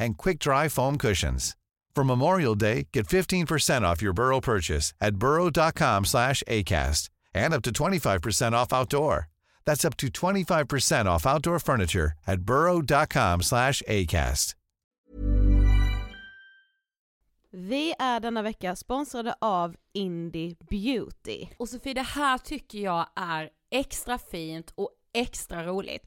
and quick-dry foam cushions. For Memorial Day, get 15% off your Burrow purchase at burrow.com slash ACAST and up to 25% off outdoor. That's up to 25% off outdoor furniture at burrow.com slash ACAST. Vi är denna vecka sponsrade av Indie Beauty. Och Sofie, det här tycker jag är extra fint och extra roligt.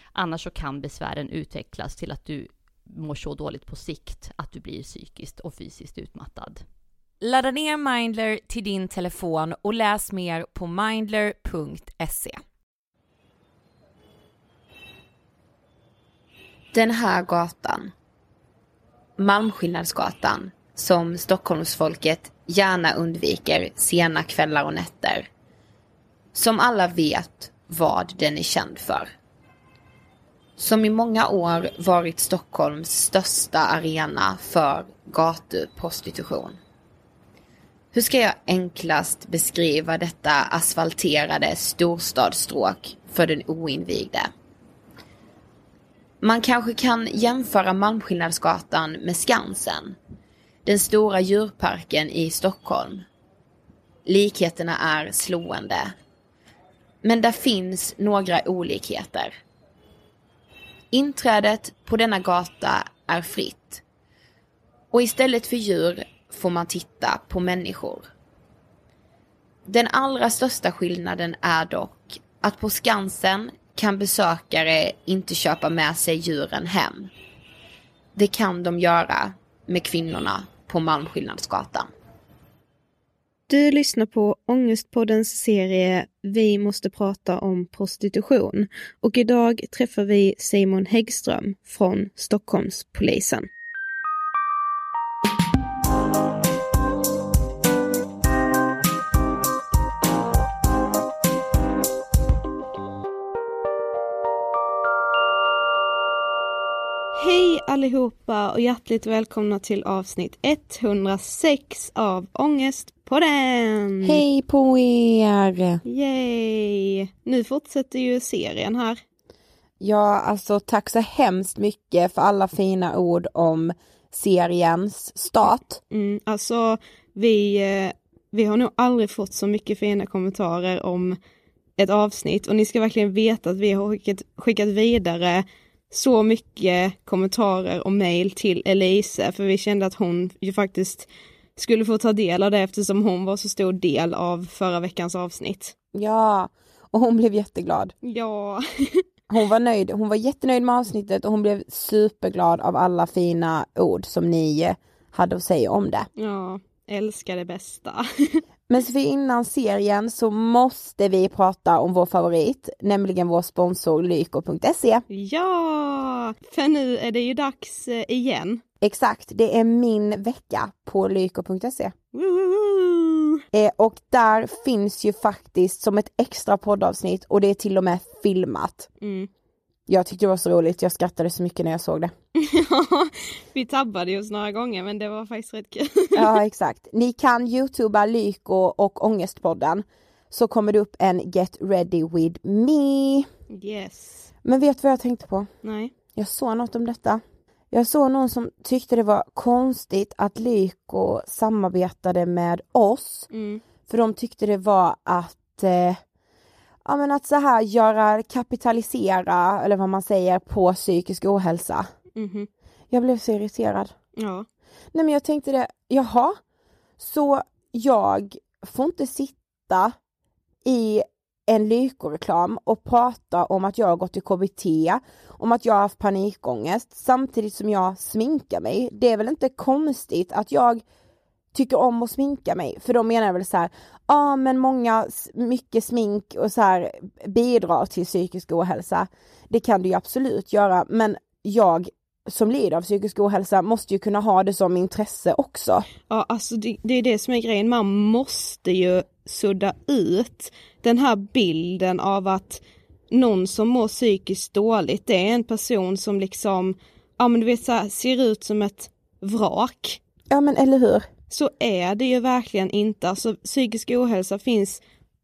Annars så kan besvären utvecklas till att du mår så dåligt på sikt att du blir psykiskt och fysiskt utmattad. Ladda ner Mindler till din telefon och läs mer på mindler.se. Den här gatan, Malmskillnadsgatan, som Stockholmsfolket gärna undviker sena kvällar och nätter. Som alla vet vad den är känd för. Som i många år varit Stockholms största arena för gatuprostitution. Hur ska jag enklast beskriva detta asfalterade storstadsstråk för den oinvigde? Man kanske kan jämföra Malmskillnadsgatan med Skansen. Den stora djurparken i Stockholm. Likheterna är slående. Men där finns några olikheter. Inträdet på denna gata är fritt. Och istället för djur får man titta på människor. Den allra största skillnaden är dock att på Skansen kan besökare inte köpa med sig djuren hem. Det kan de göra med kvinnorna på Malmskillnadsgatan. Du lyssnar på Ångestpoddens serie Vi måste prata om prostitution och idag träffar vi Simon Häggström från Stockholmspolisen. Hej allihopa och hjärtligt välkomna till avsnitt 106 av Ångestpodden! Hej på er! Yay! Nu fortsätter ju serien här. Ja, alltså tack så hemskt mycket för alla fina ord om seriens start. Mm, alltså vi, eh, vi har nog aldrig fått så mycket fina kommentarer om ett avsnitt och ni ska verkligen veta att vi har skickat, skickat vidare så mycket kommentarer och mail till Elise för vi kände att hon ju faktiskt skulle få ta del av det eftersom hon var så stor del av förra veckans avsnitt. Ja, och hon blev jätteglad. Ja. Hon var nöjd, hon var jättenöjd med avsnittet och hon blev superglad av alla fina ord som ni hade att säga om det. Ja, älskar det bästa. Men Sofie, innan serien så måste vi prata om vår favorit, nämligen vår sponsor Lyko.se. Ja, för nu är det ju dags eh, igen. Exakt, det är min vecka på Lyko.se. Eh, och där finns ju faktiskt som ett extra poddavsnitt och det är till och med filmat. Mm. Jag tyckte det var så roligt, jag skrattade så mycket när jag såg det. Ja, vi tabbade oss några gånger men det var faktiskt rätt kul. Ja exakt. Ni kan youtuba Lyko och Ångestpodden så kommer det upp en Get ready with me. Yes. Men vet du vad jag tänkte på? Nej. Jag såg något om detta. Jag såg någon som tyckte det var konstigt att Lyko samarbetade med oss. Mm. För de tyckte det var att eh, Ja men att så här göra, kapitalisera eller vad man säger på psykisk ohälsa. Mhm. Jag blev så irriterad. Ja. Nej men jag tänkte det, jaha, så jag får inte sitta i en lykoreklam och prata om att jag har gått i KBT, om att jag har haft panikångest samtidigt som jag sminkar mig. Det är väl inte konstigt att jag tycker om att sminka mig, för då menar jag väl så här, ah, men många, mycket smink och så här bidrar till psykisk ohälsa. Det kan det ju absolut göra, men jag som lider av psykisk ohälsa måste ju kunna ha det som intresse också. Ja, alltså det, det är det som är grejen. Man måste ju sudda ut den här bilden av att någon som mår psykiskt dåligt, det är en person som liksom, ja men du vet så här, ser ut som ett vrak. Ja men eller hur? Så är det ju verkligen inte. Alltså psykisk ohälsa finns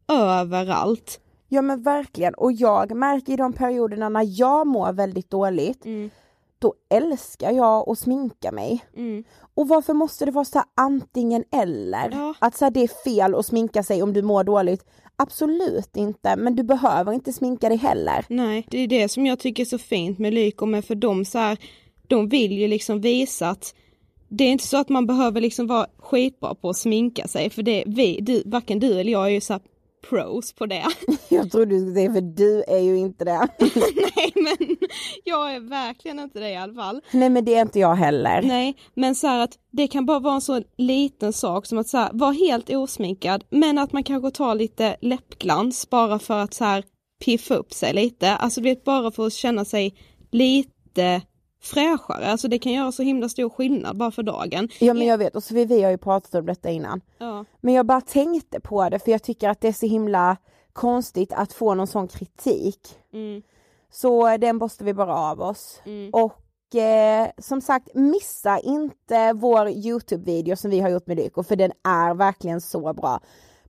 överallt. Ja men verkligen, och jag märker i de perioderna när jag mår väldigt dåligt, Mm. då älskar jag att sminka mig. Mm. Och varför måste det vara så här antingen eller? Ja. Att så här, det är fel att sminka sig om du mår dåligt. Absolut inte, men du behöver inte sminka dig heller. Nej, det är det som jag tycker är så fint med Lyko med för de så här, de vill ju liksom visa att det är inte så att man behöver liksom vara skitbra på att sminka sig för det, vi, du, varken du eller jag är ju så pros på det. Jag trodde du skulle säga för du är ju inte det. Nej men jag är verkligen inte det i alla fall. Nej men det är inte jag heller. Nej men så här att det kan bara vara en så liten sak som att så här, vara helt osminkad men att man kanske tar lite läppglans bara för att så här piffa upp sig lite. Alltså är bara för att känna sig lite fräschare. Alltså det kan göra så himla stor skillnad bara för dagen. Ja men jag vet, och så vi, vi har ju pratat om detta innan. Ja. Men jag bara tänkte på det för jag tycker att det är så himla konstigt att få någon sån kritik. Mm. Så den måste vi bara av oss. Mm. Och eh, som sagt, missa inte vår Youtube-video som vi har gjort med Lyko för den är verkligen så bra.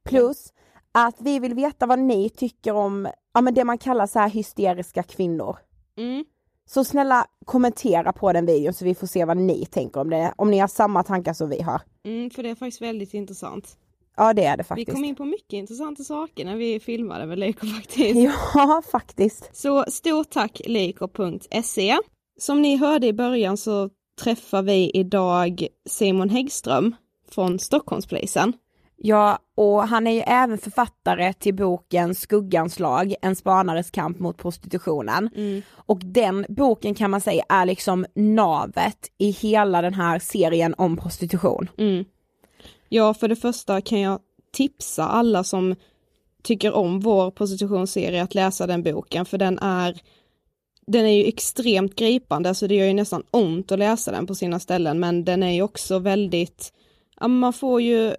Plus att vi vill veta vad ni tycker om ja, men det man kallar så här hysteriska kvinnor. Mm. Så snälla kommentera på den videon så vi får se vad ni tänker om det. Om ni har samma tankar som vi har. Mm, för det är faktiskt väldigt intressant. Ja det är det Vi faktiskt. kom in på mycket intressanta saker när vi filmade med Lyko faktiskt. Ja faktiskt. Så stort tack Lyko.se. Som ni hörde i början så träffar vi idag Simon Häggström från Stockholmspolisen. Ja, och han är ju även författare till boken Skuggans lag, en spanares kamp mot prostitutionen. Och den boken kan man säga är liksom navet i hela den här serien om prostitution. Mm. Ja, för det första kan jag tipsa alla som tycker om vår prostitutionsserie att läsa den boken, för den är den är ju extremt gripande, så det gör ju nästan ont att läsa den på sina ställen, men den är ju också väldigt, ja man får ju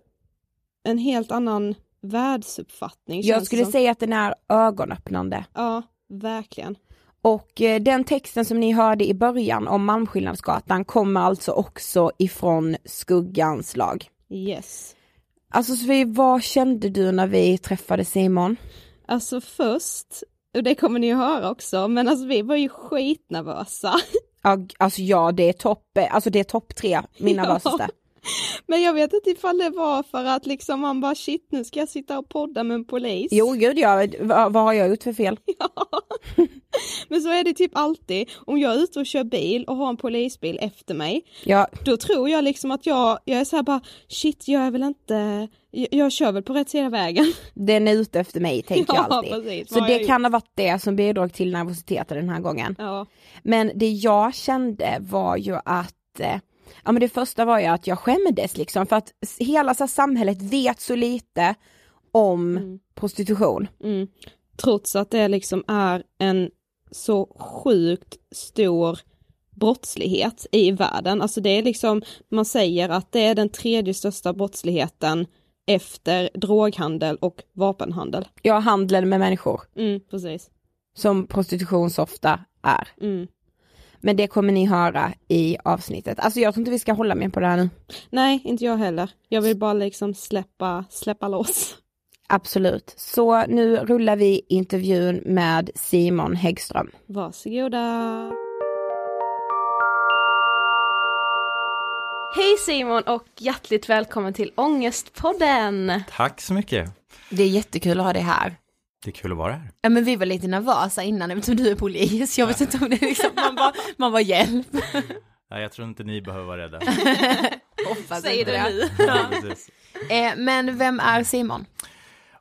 en helt annan världsuppfattning. Jag skulle som. säga att den är ögonöppnande. Ja, verkligen. Och eh, den texten som ni hörde i början om Malmskillnadsgatan kommer alltså också ifrån Skuggans lag. Yes. Alltså Sofie, vad kände du när vi träffade Simon? Alltså först, och det kommer ni att höra också, men alltså vi var ju skitnervösa. Ja, alltså ja, det är topp, eh, alltså det är topp tre, min Ja. Men jag vet inte ifall det var för att liksom man bara shit nu ska jag sitta och podda med en polis. Jo, gud ja, vad, vad har jag gjort för fel? Men så är det typ alltid, om jag är ute och kör bil och har en polisbil efter mig, Ja, då tror jag liksom att jag, jag är så här bara shit jag är väl inte, jag, jag kör väl på rätt sida vägen. den är ute efter mig, tänker jag Ja, alltid. precis. Så det jag kan ha varit det som bidrog till nervositeten den här gången. Ja. Men det jag kände var ju att eh, Ja men det första var ju att jag skämdes liksom för att hela så samhället vet så lite om prostitution. Mm. Trots att det liksom är en så sjukt stor brottslighet i världen. Alltså det är liksom, man säger att det är den tredje största brottsligheten efter droghandel och vapenhandel. Ja, handeln med människor Mm, precis. som prostitution så ofta är. Mm. Men det kommer ni höra i avsnittet. Alltså jag tror inte vi ska hålla mer på det här nu. Nej, inte jag heller. Jag vill bara liksom släppa, släppa loss. Absolut. Så nu rullar vi intervjun med Simon Häggström. Varsågoda. Hej Simon och hjärtligt välkommen till Ångestpodden. Tack så mycket. Det är jättekul att ha dig här. Det är kul att vara här. Ja men vi var lite nervösa innan eftersom du är polis. Jag vet inte om det är liksom, man bara, man bara hjälp. Nej, jag tror inte ni behöver vara rädda. Hoppas Säger det. nu. Ja. Eh, men vem är Simon?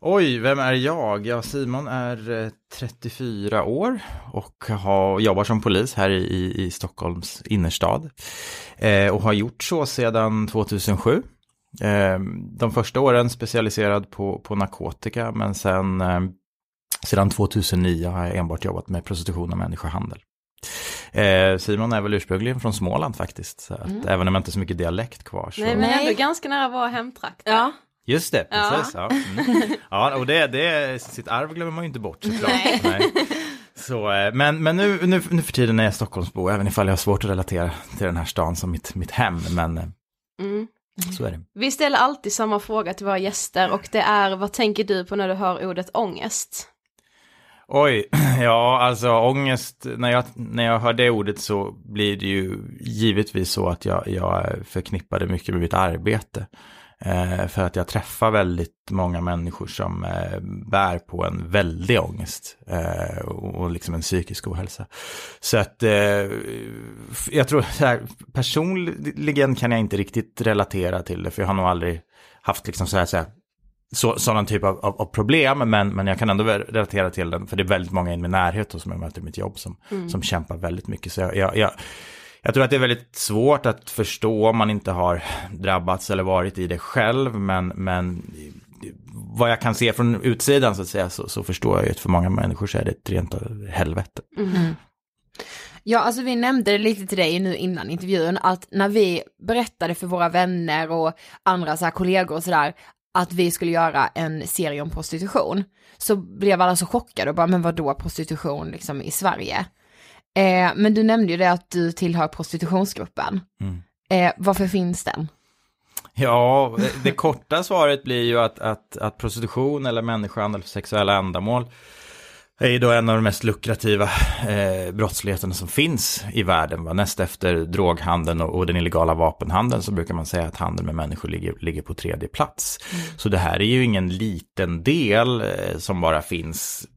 Oj, vem är jag? Ja, Simon är eh, 34 år och har, jobbar som polis här i, i, i Stockholms innerstad. Eh, och har gjort så sedan 2007. Eh, de första åren specialiserad på, på narkotika, men sen eh, sedan 2009 har jag enbart jobbat med prostitution och människohandel. Eh, Simon är väl ursprungligen från Småland faktiskt, så att även om jag inte har så mycket dialekt kvar så... Nej men Nej. ändå ganska nära vår hemtrakt. Ja. Just det, Ja. precis. Ja, mm. ja och det, det, sitt arv glömmer man ju inte bort såklart. Nej. Så, eh, men men nu, nu, nu för tiden är jag Stockholmsbo, även ifall jag har svårt att relatera till den här stan som mitt, mitt hem. Men eh, Mm. så är det. Vi ställer alltid samma fråga till våra gäster och det är vad tänker du på när du hör ordet ångest? Oj, ja alltså ångest, när jag, när jag hör det ordet så blir det ju givetvis så att jag, jag förknippar det mycket med mitt arbete. Eh, för att jag träffar väldigt många människor som eh, bär på en väldig ångest eh, och, och liksom en psykisk ohälsa. Så att eh, jag tror så här, personligen kan jag inte riktigt relatera till det för jag har nog aldrig haft liksom så här, så här så, sådan typ av, av, av, problem, men, men jag kan ändå relatera till den, för det är väldigt många i min närhet och som jag möter i mitt jobb som, mm. som kämpar väldigt mycket. Så jag, jag, jag, jag, tror att det är väldigt svårt att förstå om man inte har drabbats eller varit i det själv, men, men vad jag kan se från utsidan så att säga, så, så förstår jag ju att för många människor så är det ett rent helvete. Mm. Ja, alltså vi nämnde det lite till dig nu innan intervjun, att när vi berättade för våra vänner och andra så här kollegor och sådär, att vi skulle göra en serie om prostitution, så blev alla så chockade och bara, men vadå prostitution liksom i Sverige? Eh, men du nämnde ju det att du tillhör prostitutionsgruppen. Mm. Eh, varför finns den? Ja, det korta svaret blir ju att, att, att prostitution eller människohandel för sexuella ändamål är ju då en av de mest lukrativa eh, brottsligheterna som finns i världen. Va? Näst efter droghandeln och, och, den illegala vapenhandeln så brukar man säga att handeln med människor ligger, ligger på tredje plats. Mm. Så det här är ju ingen liten del eh, som bara finns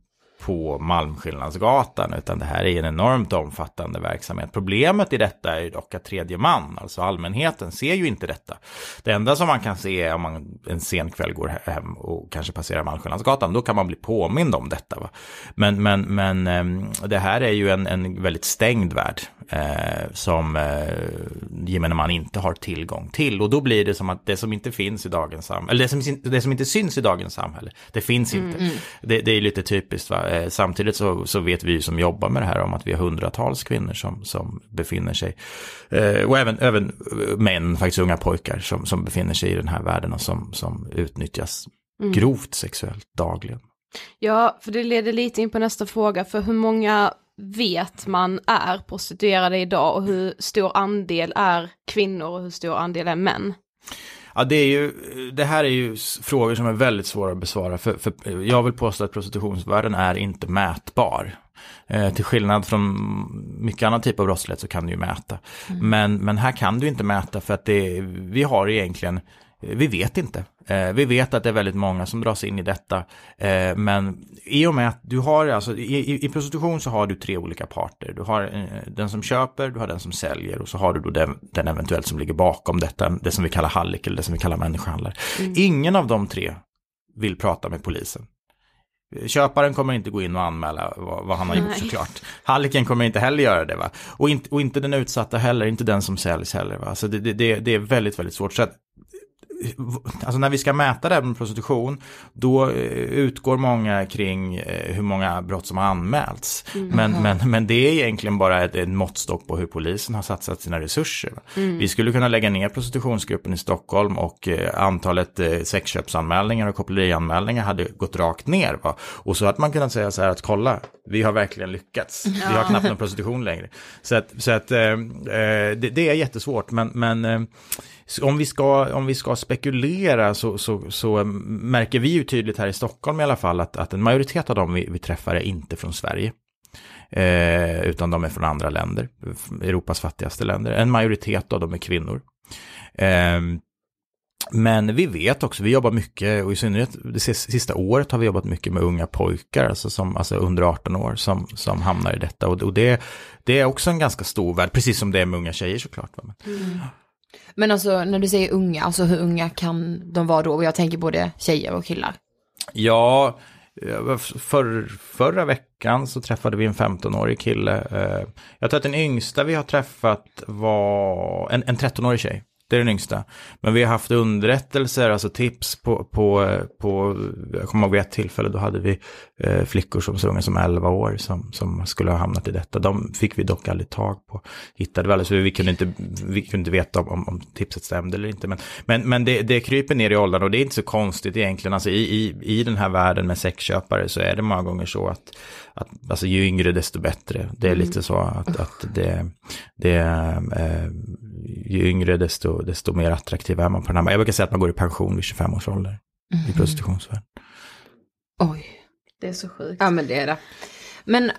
på Malmskillnadsgatan, utan det här är en enormt omfattande verksamhet. Problemet i detta är ju dock att tredje man, alltså allmänheten, ser ju inte detta. Det enda som man kan se är om man en sen kväll går hem och kanske passerar Malmskillnadsgatan, då kan man bli påmind om detta. Va? Men, men, men ehm, det här är ju en, en väldigt stängd värld eh, som eh, gemene man inte har tillgång till. Och då blir det som att det som inte finns i dagens samhälle, eller det som, det som inte syns i dagens samhälle, det finns inte. Mm, mm. Det, det, är lite typiskt. Eh, samtidigt så, så vet vi som jobbar med det här om att vi har hundratals kvinnor som, som befinner sig, eh, och även, även män, faktiskt unga pojkar som, som befinner sig i den här världen och som, som utnyttjas mm. grovt sexuellt dagligen. Ja, för det leder lite in på nästa fråga, för hur många vet man är prostituerade idag och hur stor andel är kvinnor och hur stor andel är män? Ja, det, är ju, det här är ju frågor som är väldigt svåra att besvara. För, för jag vill påstå att prostitutionsvärden är inte mätbar. Eh, till skillnad från mycket annan typ av brottslighet så kan du ju mäta. Mm. Men, men här kan du inte mäta för att det, vi har egentligen vi vet inte. Eh, vi vet att det är väldigt många som dras in i detta. Eh, men i och med att du har, alltså i, i prostitution så har du tre olika parter. Du har eh, den som köper, du har den som säljer och så har du då den, den eventuellt som ligger bakom detta, det som vi kallar hallick eller det som vi kallar människohandlare. Mm. Ingen av de tre vill prata med polisen. Köparen kommer inte gå in och anmäla vad, vad han har gjort Nej. såklart. Halliken kommer inte heller göra det va. Och inte, och inte den utsatta heller, inte den som säljs heller va. Så det, det, det är väldigt, väldigt svårt. Så att alltså när vi ska mäta det här med prostitution, då eh, utgår många kring eh, hur många brott som har anmälts. Mm. Men, men, men det är egentligen bara ett, ett måttstock på hur polisen har satsat sina resurser. Mm. Vi skulle kunna lägga ner prostitutionsgruppen i Stockholm och eh, antalet sexköpsanmälningar och kopplerianmälningar hade gått rakt ner. Va? Och så hade man kunnat säga så här att kolla, vi har verkligen lyckats. Vi har knappt någon prostitution längre. Så att, så att eh, det, det, är jättesvårt, men, men om vi ska, om vi ska spekulera så, så, så märker vi ju tydligt här i Stockholm i alla fall att, att en majoritet av dem vi, vi träffar är inte från Sverige. Eh, utan de är från andra länder, Europas fattigaste länder. En majoritet av dem är kvinnor. Eh, men vi vet också, vi jobbar mycket, och i synnerhet det sista året har vi jobbat mycket med unga pojkar, alltså, som, alltså under 18 år, som, som hamnar i detta. Och, och det, det är också en ganska stor värld, precis som det är med unga tjejer såklart. Mm. Men alltså när du säger unga, alltså hur unga kan de vara då? Och jag tänker både tjejer och killar. Ja, eh, för, förra veckan så träffade vi en 15-årig kille. Eh, jag tror att den yngsta vi har träffat var en, en 13-årig tjej. Det är den yngsta. Men vi har haft underrättelser, alltså tips på, på, på jag kommer ihåg vid ett tillfälle, då hade vi eh, flickor som så unga som 11 år som, som skulle ha hamnat i detta. De fick vi dock aldrig tag på. Hittade väl, så vi kunde inte, vi kunde inte veta om, om, om tipset stämde eller inte. Men, men, men det, det kryper ner i åldern och det är inte så konstigt egentligen. Alltså i, i, i den här världen med sexköpare så är det många gånger så att, att alltså, ju yngre desto bättre. Det är mm. lite så att, att det, det eh, ju yngre desto, desto mer attraktiv är man på den här. Jag brukar säga att man går i pension vid 25 års ålder mm. i prostitutionsvärlden. Oj. Det är så sjukt. Ja men det är det. Men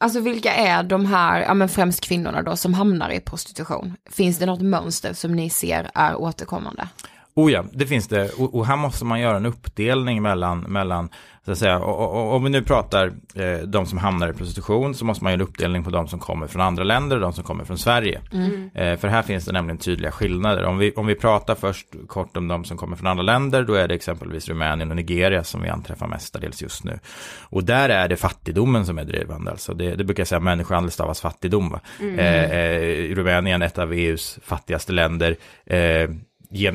alltså vilka är de här, ja men främst kvinnorna då, som hamnar i prostitution? Finns det något mönster som ni ser är återkommande? Oh ja, det finns det. Och, och här måste man göra en uppdelning mellan, mellan så att säga, om vi nu pratar eh, de som hamnar i prostitution så måste man göra en uppdelning på de som kommer från andra länder och de som kommer från Sverige. Mm. Eh, för här finns det nämligen tydliga skillnader. Om vi, om vi pratar först kort om de som kommer från andra länder, då är det exempelvis Rumänien och Nigeria som vi anträffar mestadels just nu. Och där är det fattigdomen som är drivande. Alltså det, det brukar jag säga, människohandel stavas fattigdom. Va? Eh, eh, Rumänien, ett av EUs fattigaste länder, eh,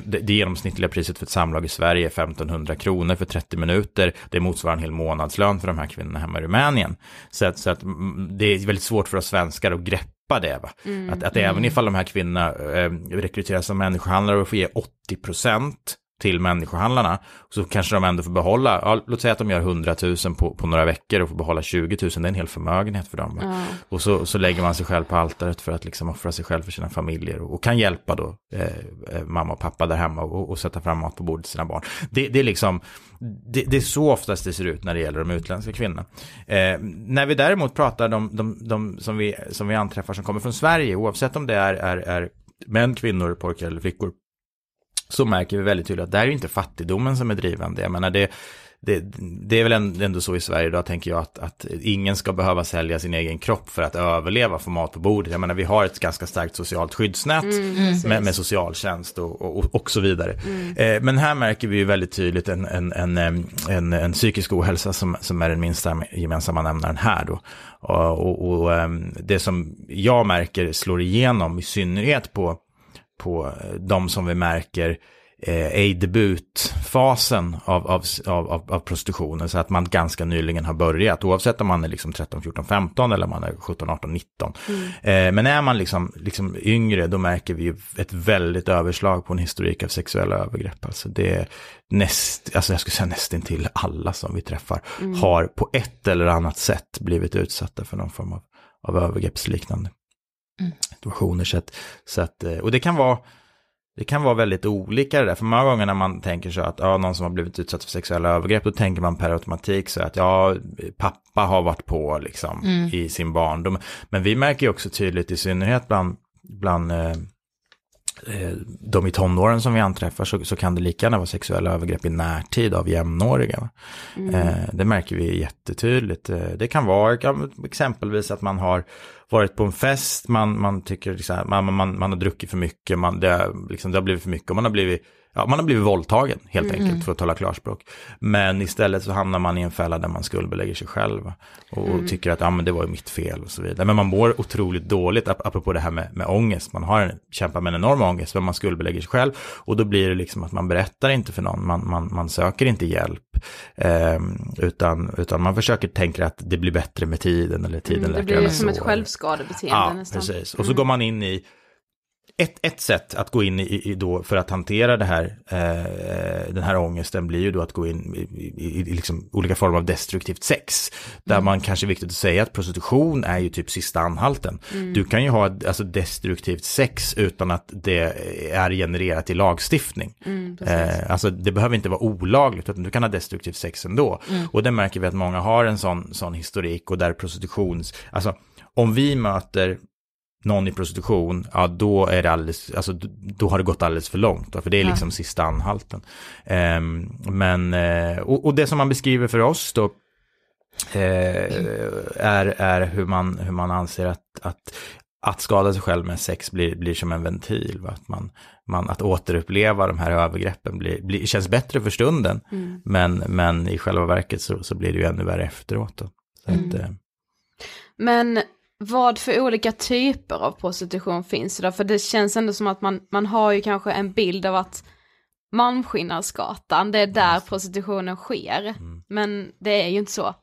det genomsnittliga priset för ett samlag i Sverige är 1500 kronor för 30 minuter. Det motsvarar en hel månadslön för de här kvinnorna hemma i Rumänien. Så att, så att mm, det är väldigt svårt för oss svenskar att greppa det. Va? Att, att även ifall de här kvinnorna eh, rekryteras som människohandlare och får ge 80 procent till människohandlarna så kanske de ändå får behålla, ja, låt säga att de gör 100 000 på, på några veckor och får behålla 20 000, det är en hel förmögenhet för dem. Va? Och så, så lägger man sig själv på altaret för att liksom offra sig själv för sina familjer och, och kan hjälpa då eh, eh, mamma och pappa där hemma och, och sätta fram mat på bordet till sina barn. Det, det är liksom, det, det är så oftast det ser ut när det gäller de utländska kvinnorna. Eh, när vi däremot pratar de, de, de som, vi, som vi anträffar som kommer från Sverige, oavsett om det är, är, är män, kvinnor, pojkar eller flickor, så märker vi väldigt tydligt att det här är inte fattigdomen som är drivande. Jag menar det, det, det är väl ändå så i Sverige då tänker jag att, att ingen ska behöva sälja sin egen kropp för att överleva, få mat på bordet. Jag menar vi har ett ganska starkt socialt skyddsnät med, med socialtjänst och, och, och så vidare. Eh, men här märker vi ju väldigt tydligt en, en, en, en, en psykisk ohälsa som, som är den minsta gemensamma nämnaren här då. Och, och, och det som jag märker slår igenom i synnerhet på på de som vi märker eh, i debutfasen av, av, av, av, prostitutionen. Så att man ganska nyligen har börjat, oavsett om man är liksom 13, 14, 15 eller om man är 17, 18, 19. Eh, men är man liksom, liksom yngre, då märker vi ju ett väldigt överslag på en historik av sexuella övergrepp. Alltså det är näst, alltså jag skulle säga nästintill alla som vi träffar har på ett eller annat sätt blivit utsatta för någon form av, av övergreppsliknande situationer. Så att, så att, eh, och det kan vara det kan vara väldigt olika det där, för många gånger när man tänker så att ja, någon som har blivit utsatt för sexuella övergrepp, då tänker man per automatik så att ja, pappa har varit på liksom i sin barndom. Men vi märker ju också tydligt, i synnerhet bland, bland eh, de i tonåren som vi anträffar, så, så kan det lika gärna vara sexuella övergrepp i närtid av jämnåriga. va. Eh, det märker vi jättetydligt. Eh, det kan vara exempelvis att man har varit på en fest, man, man tycker liksom, man, man, man har druckit för mycket, man, det, liksom, det har blivit för mycket och man har blivit Ja, man har blivit våldtagen helt enkelt för att tala klarspråk. Men istället så hamnar man i en fälla där man skuldbelägger sig själv. Och tycker att ja, men det var ju mitt fel och så vidare. Men man mår otroligt dåligt, ap- apropå det här med, med ångest. Man har en, kämpar med en enorm ångest, men man skuldbelägger sig själv. Och då blir det liksom att man berättar inte för någon, man, man, man söker inte hjälp. Ehm, utan, utan man försöker tänka att det blir bättre med tiden eller tiden Mm, det blir som ett självskadebeteende Ja, nästan. precis. Och så går man in i ett, ett sätt att gå in i, i då för att hantera det här, eh, den här ångesten blir ju då att gå in i, i, i liksom olika former av destruktivt sex. Där man kanske är viktigt att säga att prostitution är ju typ sista anhalten. Du kan ju ha alltså, destruktivt sex utan att det är genererat i lagstiftning. eh, alltså det behöver inte vara olagligt utan du kan ha destruktivt sex ändå. Och det märker vi att många har en sån, sån historik och där prostitutions, alltså om vi möter någon i prostitution, ja då är det alldeles, alltså då har det gått alldeles för långt. Då, för det är liksom sista anhalten. Ehm, men, eh, och, och det som man beskriver för oss då, eh, är, är hur, man, hur man anser att, att, att skada sig själv med sex blir, blir som en ventil. Va? Att, man, man, att återuppleva de här övergreppen blir, blir, känns bättre för stunden, men, men i själva verket så, så blir det ju ännu värre efteråt. Då. Så att, eh, Men vad för olika typer av prostitution finns det då? För det känns ändå som att man, man har ju kanske en bild av att Malmskillnadsgatan, det är där prostitutionen sker. Men det är ju inte så.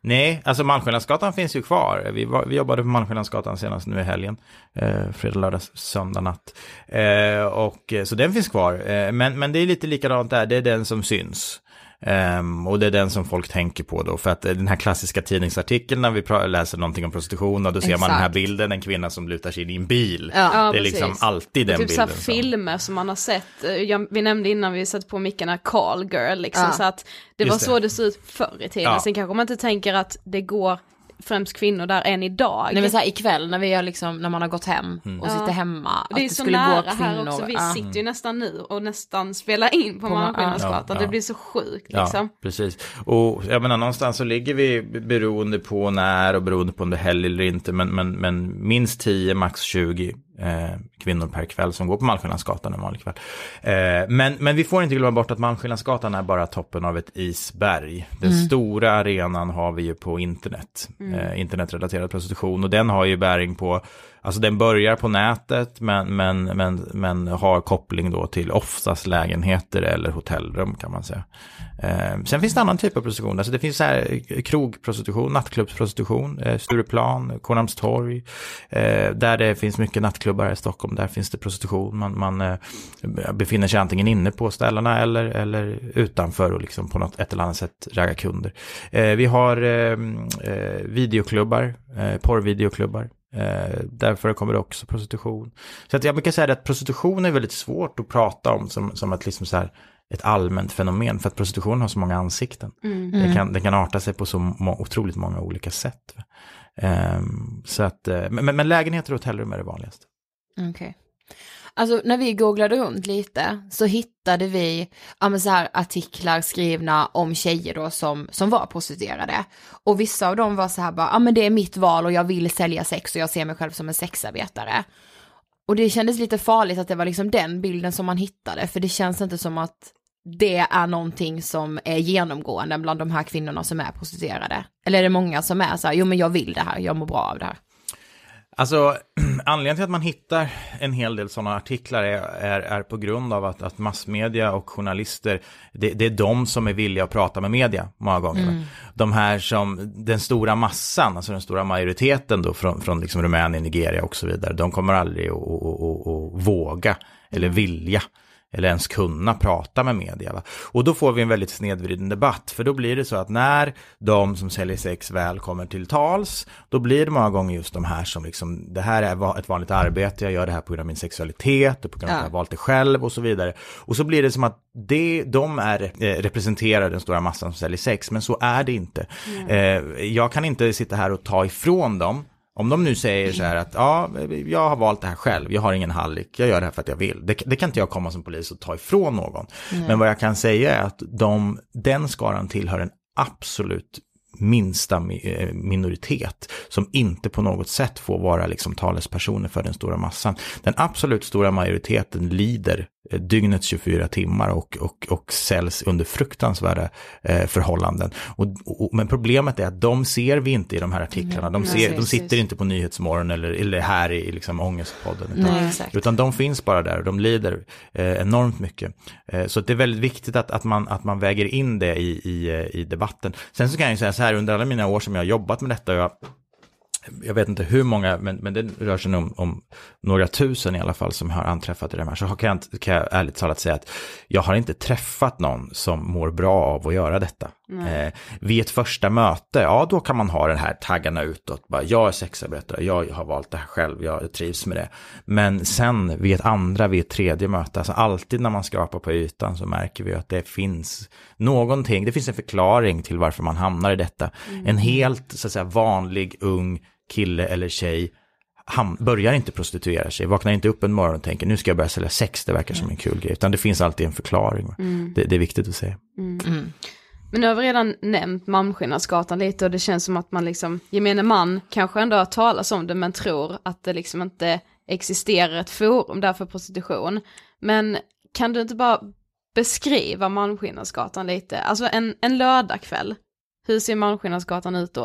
Nej, alltså Malmskillnadsgatan finns ju kvar. Vi, var, vi jobbade på Malmskillnadsgatan senast nu i helgen. Eh, fredag, lördag, söndag natt. Eh, och, så den finns kvar. Eh, men, men det är lite likadant där, det är den som syns. Ehm, och det är den som folk tänker på då, för att eh, den här klassiska tidningsartikeln när vi läser någonting om prostitution och då ser man den här Exakt. bilden, en kvinna som lutar sig in i en bil. Ja. Det är precis. liksom alltid den typ så här bilden. som- filmer som man har sett, eh, jag, vi nämnde innan vi satte på mickarna Call Girl liksom, Ja. så att det Just var det. så det såg ut förr i tiden. Ja. Sen kanske man inte tänker att det går främst kvinnor där än idag. Nej men så här ikväll när vi har liksom, när man har gått hem och Ja. sitter hemma. det är att så skulle nära gå här kvinnor, också, vi ja. sitter ju nästan nu och nästan spelar in på, På- Malmskillnadsgatan. ja, ja. Det blir så sjukt Ja, liksom. precis. Och jag menar, någonstans så ligger vi beroende på när och beroende på om det är helg eller inte, men, men, men minst 10, max 20 eh, kvinnor per kväll som går på Malmskillnadsgatan en vanlig kväll. Eh, men, men vi får inte glömma bort att Malmskillnadsgatan är bara toppen av ett isberg. Den stora arenan har vi ju på internet, eh, internetrelaterad prostitution, och den har ju bäring på Alltså den börjar på nätet men, men, men, men har koppling då till oftast lägenheter eller hotellrum kan man säga. Eh, sen finns det annan typ av prostitution. Alltså det finns så här eh, krogprostitution, nattklubbsprostitution, eh, Stureplan, Kornhamnstorg. Eh, där det finns mycket nattklubbar här i Stockholm, där finns det prostitution. Man, man eh, befinner sig antingen inne på ställena eller, eller utanför och liksom på något ett eller annat sätt raggar kunder. Eh, vi har eh, eh videoklubbar, eh, porrvideoklubbar. Eh, där förekommer det också prostitution. Så att jag brukar säga att prostitution är väldigt svårt att prata om som, som ett, liksom så här, ett allmänt fenomen. För att prostitution har så många ansikten. Den, kan, den kan arta sig på så må, otroligt många olika sätt. Ehm, så att, eh, men, men lägenheter och hotellrum är det vanligaste. Okej. Alltså när vi googlade runt lite så hittade vi ja, men så här, artiklar skrivna om tjejer då som, som var prostituerade. Och vissa av dem var så här bara, ja men det är mitt val och jag vill sälja sex och jag ser mig själv som en sexarbetare. Och det kändes lite farligt att det var liksom den bilden som man hittade, för det känns inte som att det är någonting som är genomgående bland de här kvinnorna som är prostituerade. Eller är det många som är så här, jo men jag vill det här, jag mår bra av det här. Alltså, anledningen till att man hittar en hel del sådana artiklar är, är, är på grund av att, att massmedia och journalister, det, det är de som är villiga att prata med media många gånger. va? De här som, den stora massan, alltså den stora majoriteten då från, från liksom Rumänien, Nigeria och så vidare, de kommer aldrig att, att, att, att våga eller vilja eller ens kunna prata med media. Va? Och då får vi en väldigt snedvriden debatt, för då blir det så att när de som säljer sex väl kommer till tals, då blir det många gånger just de här som liksom, det här är ett vanligt arbete, jag gör det här på grund av min sexualitet, och på grund av att jag har valt det själv och så vidare. Och så blir det som att det, de är, eh, representerar den stora massan som säljer sex, men så är det inte. Eh, jag kan inte sitta här och ta ifrån dem om de nu säger så här att ja, jag har valt det här själv, jag har ingen hallick, jag gör det här för att jag vill. Det, det kan inte jag komma som polis och ta ifrån någon. Men vad jag kan säga är att de, den skaran tillhör en absolut minsta mi- eh, minoritet som inte på något sätt får vara liksom talespersoner för den stora massan. Den absolut stora majoriteten lider dygnets 24 timmar och, och, och säljs under fruktansvärda eh, förhållanden. Och, och, men problemet är att de ser vi inte i de här artiklarna. De, ser, de precis. sitter inte på Nyhetsmorgon eller, eller här i liksom Ångestpodden. Utan, Nej, utan de finns bara där och de lider eh, enormt mycket. Eh, så det är väldigt viktigt att, att, man, att man väger in det i, i, eh, i debatten. Sen så kan jag ju säga så här, under alla mina år som jag har jobbat med detta, jag, jag vet inte hur många, men, men det rör sig om, om några tusen i alla fall som har anträffat i det här, så kan jag, kan jag ärligt talat säga att jag har inte träffat någon som mår bra av att göra detta. Eh, vid ett första möte, ja då kan man ha den här taggarna utåt, bara jag är sexarbetare, jag har valt det här själv, jag trivs med det. Men sen vid ett andra, vid ett tredje möte, alltså alltid när man skrapar på ytan så märker vi att det finns någonting, det finns en förklaring till varför man hamnar i detta. En helt så att säga vanlig ung kille eller tjej ham- börjar inte prostituera sig, vaknar inte upp en morgon och tänker nu ska jag börja sälja sex, det verkar som en kul grej, utan det finns alltid en förklaring. va. Det, det är viktigt att säga. Men nu har vi redan nämnt Malmskillnadsgatan lite och det känns som att man liksom, gemene man kanske ändå har talas om det men tror att det liksom inte existerar ett forum där för prostitution. Men kan du inte bara beskriva Malmskillnadsgatan lite? Alltså en, en lördagkväll, hur ser Malmskillnadsgatan ut då?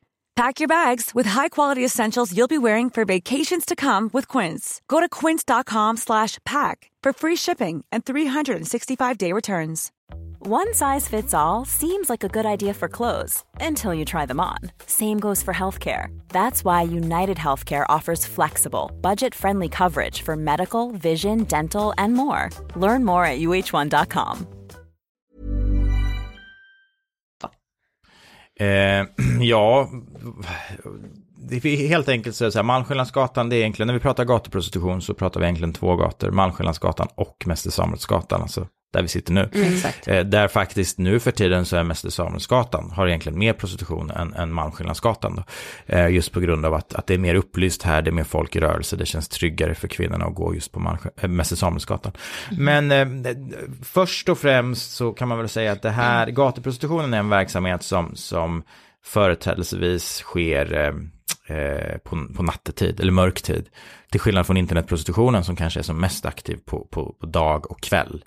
Pack your bags with high-quality essentials you'll be wearing for vacations to come with Quince. Go to quince.com slash pack for free shipping and 365-day returns. One size fits all seems like a good idea for clothes until you try them on. Same goes for healthcare. That's why United Healthcare offers flexible, budget friendly coverage for medical, vision, dental, and more. Learn more at uh1.com. Eh, ja, det är helt enkelt så här, Malmskillnadsgatan, det är egentligen, när vi pratar gatuprostitution så pratar vi egentligen två gator, Malmskillnadsgatan och Mäster Samuelsgatan, alltså där vi sitter nu. Mm. Eh, där faktiskt nu för tiden så är Mäster Samuelsgatan har egentligen mer prostitution än, än Malmskillnadsgatan. Då. Eh, just på grund av att, att det är mer upplyst här, det är mer folk i rörelse, det känns tryggare för kvinnorna att gå just på Malmsk- äh, Mäster Samuelsgatan. Mm. Men eh, först och främst så kan man väl säga att det här, gatuprostitutionen är en verksamhet som, som företrädelsevis sker eh, eh, på, på nattetid eller mörktid. Till skillnad från internetprostitutionen som kanske är som mest aktiv på, på, på dag och kväll.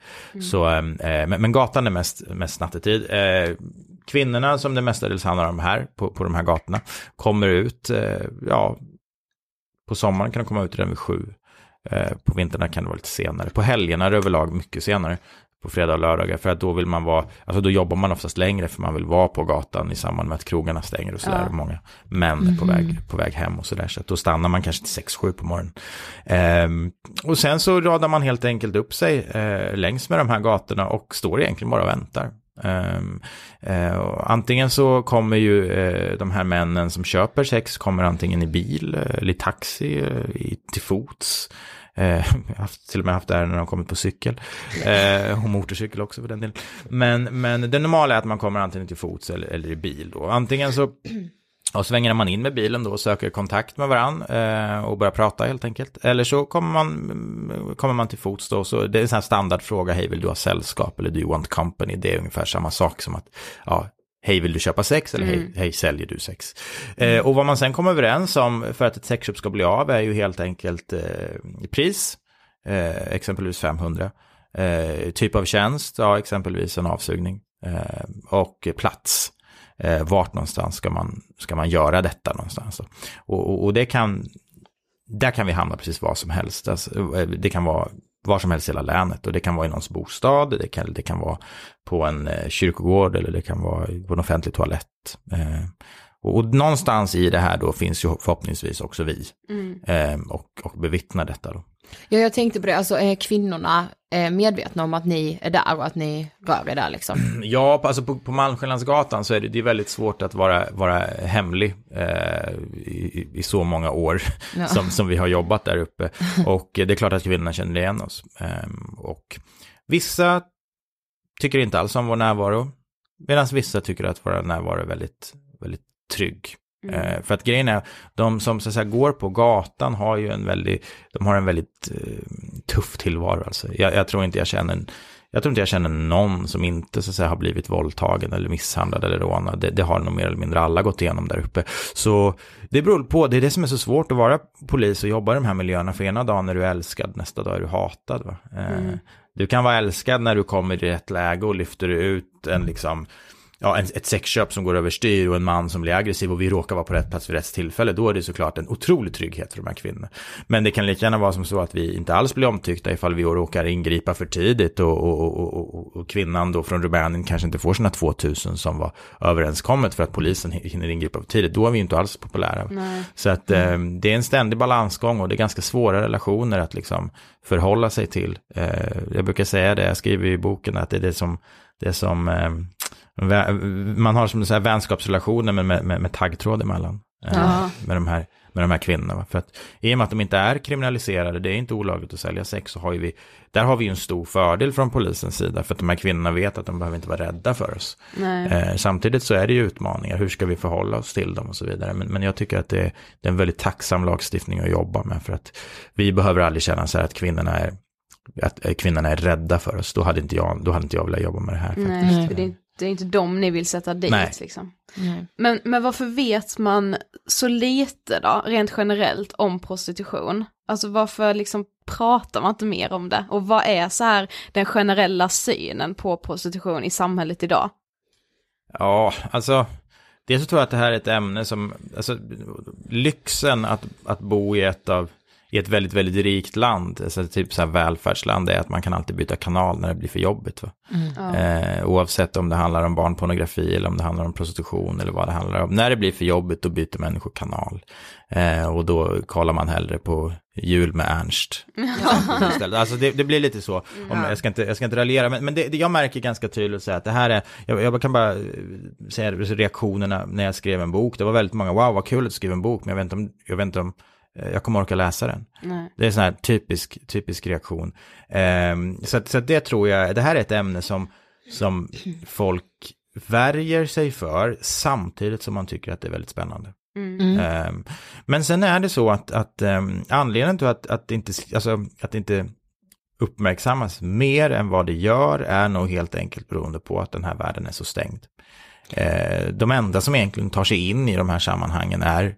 Så, eh, men, men gatan är mest, mest nattetid. Eh, kvinnorna som det mestadels handlar om här, på, på de här gatorna, kommer ut, eh, ja, på sommaren kan de komma ut redan vid sju. Eh, på vintrarna kan det vara lite senare. På helgerna är det överlag mycket senare. På fredag och lördagar. För att då vill man vara, alltså då jobbar man oftast längre för man vill vara på gatan i samband med att krogarna stänger och sådär. Ja. Många män är på väg, på väg hem och sådär. Så att då stannar man kanske till 6-7 på morgonen. Ehm, och sen så radar man helt enkelt upp sig eh, längs med de här gatorna och står egentligen bara och väntar. Eh, och antingen så kommer ju eh, de här männen som köper sex kommer antingen i bil eh, eller i taxi, i, till fots. Eh, jag har till och med haft det här när de kommit på cykel. Eh, och motorcykel också för den delen. Men, men det normala är att man kommer antingen till fots eller, eller i bil då. Antingen så och svänger man in med bilen då och söker kontakt med varann eh, och börjar prata helt enkelt. Eller så kommer man, kommer man till fots då, så det är en sån här standardfråga, hej vill du ha sällskap eller do you want company? Det är ungefär samma sak som att, ja, hej vill du köpa sex eller hej, hej säljer du sex? Eh, och vad man sen kommer överens om för att ett sexköp ska bli av är ju helt enkelt eh, pris, eh, exempelvis 500. Eh, typ av tjänst, ja exempelvis en avsugning. Eh, och plats. Eh, vart någonstans ska man, ska man göra detta någonstans? Och, och, och det kan, där kan vi hamna precis vad som helst. Alltså, det kan vara var som helst i hela länet och det kan vara i någons bostad, det kan, det kan vara på en eh, kyrkogård eller det kan vara på en offentlig toalett. Eh, och, och någonstans i det här då finns ju förhoppningsvis också vi eh, och, och bevittnar detta då. Ja, jag tänkte på det, alltså är kvinnorna eh, medvetna om att ni är där och att ni rör er där liksom? Ja, alltså på, på Malmskillnadsgatan så är det, det är väldigt svårt att vara, vara hemlig eh, i, i så många år Ja. som, som vi har jobbat där uppe. Och eh, det är klart att kvinnorna känner igen oss. Ehm, och vissa tycker inte alls om vår närvaro, medan vissa tycker att vår närvaro är väldigt, väldigt trygg. Eh, för att grejen är, de som så att säga, går på gatan har ju en väldigt, de har en väldigt eh, tuff tillvaro. Alltså. Jag, jag tror inte jag känner, jag tror inte jag känner någon som inte så att säga, har blivit våldtagen eller misshandlad eller rånad. Det, det har nog mer eller mindre alla gått igenom där uppe. Så det beror på, det är det som är så svårt att vara polis och jobba i de här miljöerna. För ena dagen är du älskad, nästa dag är du hatad. Eh, Du kan vara älskad när du kommer i rätt läge och lyfter ut en liksom ja, ett sexköp som går överstyr och en man som blir aggressiv och vi råkar vara på rätt plats vid rätt tillfälle, då är det såklart en otrolig trygghet för de här kvinnorna. Men det kan lika gärna vara som så att vi inte alls blir omtyckta ifall vi råkar ingripa för tidigt och, och, och, och, kvinnan då från Rumänien kanske inte får sina 2000 som var överenskommet för att polisen hinner ingripa för tidigt. Då är vi inte alls populära. Så att eh, det är en ständig balansgång och det är ganska svåra relationer att liksom förhålla sig till. Eh, jag brukar säga det, jag skriver i boken att det är det som, det som eh, man har som så här vänskapsrelationer med, med, med, med taggtråd emellan. eh, Ja. Med, de här, med de här kvinnorna. För att i och med att de inte är kriminaliserade, det är inte olagligt att sälja sex, så har vi, där har vi ju en stor fördel från polisens sida. För att de här kvinnorna vet att de behöver inte vara rädda för oss. Eh, samtidigt så är det ju utmaningar, hur ska vi förhålla oss till dem och så vidare. Men, men jag tycker att det är, det är en väldigt tacksam lagstiftning att jobba med. För att vi behöver aldrig känna så här att kvinnorna är att eh, kvinnorna är rädda för oss, då hade inte jag, då hade inte jag velat jobba med det här. faktiskt. Nej, för det, det är inte dem ni vill sätta dit Nej. liksom. Nej. Men, men varför vet man så lite då, rent generellt, om prostitution? Alltså varför liksom pratar man inte mer om det? Och vad är så här den generella synen på prostitution i samhället idag? Ja, alltså dels så tror jag att det här är ett ämne som, alltså lyxen att, att bo i ett av i ett väldigt, väldigt rikt land, alltså typ så här välfärdsland, är att man kan alltid byta kanal när det blir för jobbigt. Va? Mm. Eh, oavsett om det handlar om barnpornografi eller om det handlar om prostitution eller vad det handlar om. När det blir för jobbigt då byter människor kanal. Eh, och då kollar man hellre på jul med Ernst. Alltså det, det, blir lite så, om, jag, ska inte, jag ska inte raljera, men, men det, det jag märker ganska tydligt att det här är, jag, jag, kan bara säga reaktionerna när jag skrev en bok, det var väldigt många, wow vad kul att skriva en bok, men jag vet inte om, jag vet inte om Eh, jag kommer orka läsa den. Nej. Det är en sån här typisk, typisk reaktion. Um, så, så det tror jag, det här är ett ämne som, som folk värjer sig för samtidigt som man tycker att det är väldigt spännande. Mm. Um, men sen är det så att, att um, anledningen till att, att, inte, alltså, att inte uppmärksammas mer än vad det gör är nog helt enkelt beroende på att den här världen är så stängd. Uh, de enda som egentligen tar sig in i de här sammanhangen är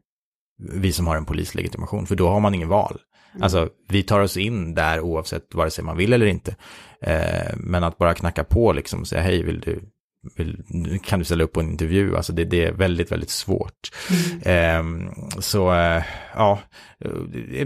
vi som har en polislegitimation, för då har man ingen val. Mm. Alltså, vi tar oss in där oavsett vare sig man vill eller inte. Eh, men att bara knacka på liksom och säga hej, vill du, vill, kan du ställa upp på en intervju? Alltså det, det är väldigt, väldigt svårt. Mm. Eh, så, eh, ja, Eh,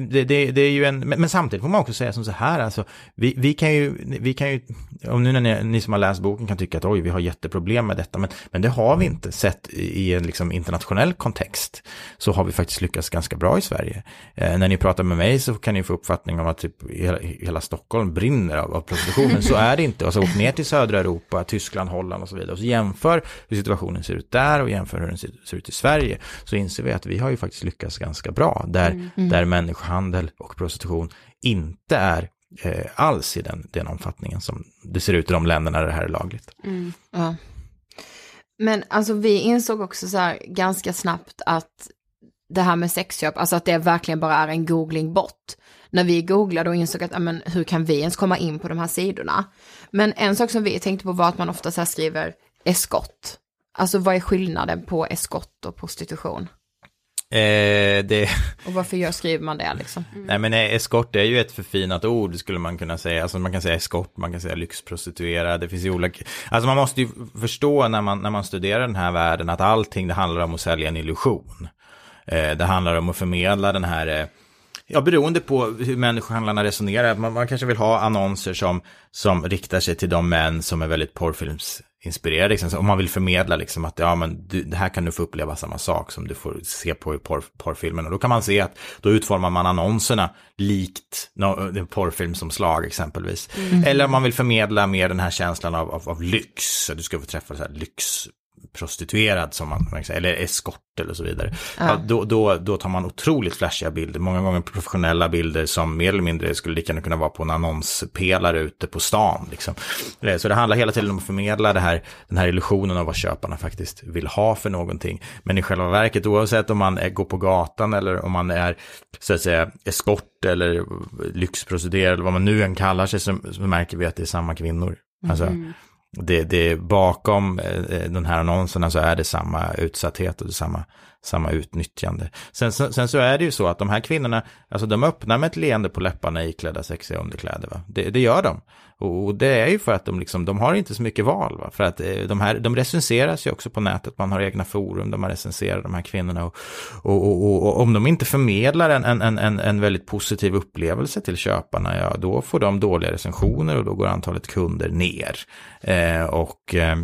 det, det, det, är ju en, men, men, samtidigt får man också säga som så här, alltså, vi, vi kan ju, vi kan ju, om nu när ni, ni, som har läst boken kan tycka att oj, vi har jätteproblem med detta, men, men det har vi inte sett i en liksom, internationell kontext, så har vi faktiskt lyckats ganska bra i Sverige. Eh, när ni pratar med mig så kan ni få uppfattning om att typ hela, hela Stockholm brinner av, av prostitutionen, så är det inte. Och så åk ner till södra Europa, Tyskland, Holland och så vidare, och så jämför hur situationen ser ut där och jämför hur den ser, ser ut i Sverige, så inser vi att vi har ju faktiskt lyckats ganska bra, där mm mm. där människohandel och prostitution inte är eh, alls i den, den omfattningen som det ser ut i de länderna där det här är lagligt. Mm. Ja. Men alltså vi insåg också så här ganska snabbt att det här med sexköp, alltså att det verkligen bara är en googling bort. När vi googlade och insåg att, men hur kan vi ens komma in på de här sidorna? Men en sak som vi tänkte på var att man ofta så här skriver eskott. Alltså vad är skillnaden på eskott och prostitution? Eh, det... Och varför gör, skriver man det liksom? Mm. Nej men eskort är ju ett förfinat ord skulle man kunna säga. Alltså man kan säga eskort, man kan säga lyxprostituerad, det finns ju olika. Alltså man måste ju förstå när man, när man studerar den här världen att allting det handlar om att sälja en illusion. Eh, det handlar om att förmedla den här eh, Ja, beroende på hur människohandlarna resonerar. Man, man kanske vill ha annonser som, som riktar sig till de män som är väldigt porrfilms inspirerad. Liksom. Om man vill förmedla liksom att ja, men du, det här kan du få uppleva samma sak som du får se på i porr, porrfilmen. Och då kan man se att då utformar man annonserna likt en porrfilmsomslag exempelvis. Mm. Eller om man vill förmedla mer den här känslan av, av, av lyx. Du ska få träffa så här lyx prostituerad som man, eller eskort eller så vidare. Ja. Ja, då, då, då tar man otroligt flashiga bilder, många gånger professionella bilder som mer eller mindre skulle lika gärna kunna vara på en annonspelare ute på stan. Liksom. Eh, så det handlar hela tiden om att förmedla det här, den här illusionen av vad köparna faktiskt vill ha för någonting. Men i själva verket, oavsett om man är, går på gatan eller om man är så att säga eskort eller lyxprostituerad eller vad man nu än kallar sig, så, så märker vi att det är samma kvinnor. Alltså, mm det, det bakom eh, eh, den här annonserna så alltså är det samma utsatthet och det samma, samma utnyttjande. Sen, sen, sen, så är det ju så att de här kvinnorna, alltså de öppnar med ett leende på läpparna iklädda sexiga underkläder. Va? Det, det gör de. Och det är ju för att de, liksom, de har inte så mycket val. Va? För att eh, de, här, de recenseras ju också på nätet, man har egna forum där man recenserar de här kvinnorna. Och, och, och, och om de inte förmedlar en, en, en, en väldigt positiv upplevelse till köparna, ja då får de dåliga recensioner och då går antalet kunder ner. Eh, och eh,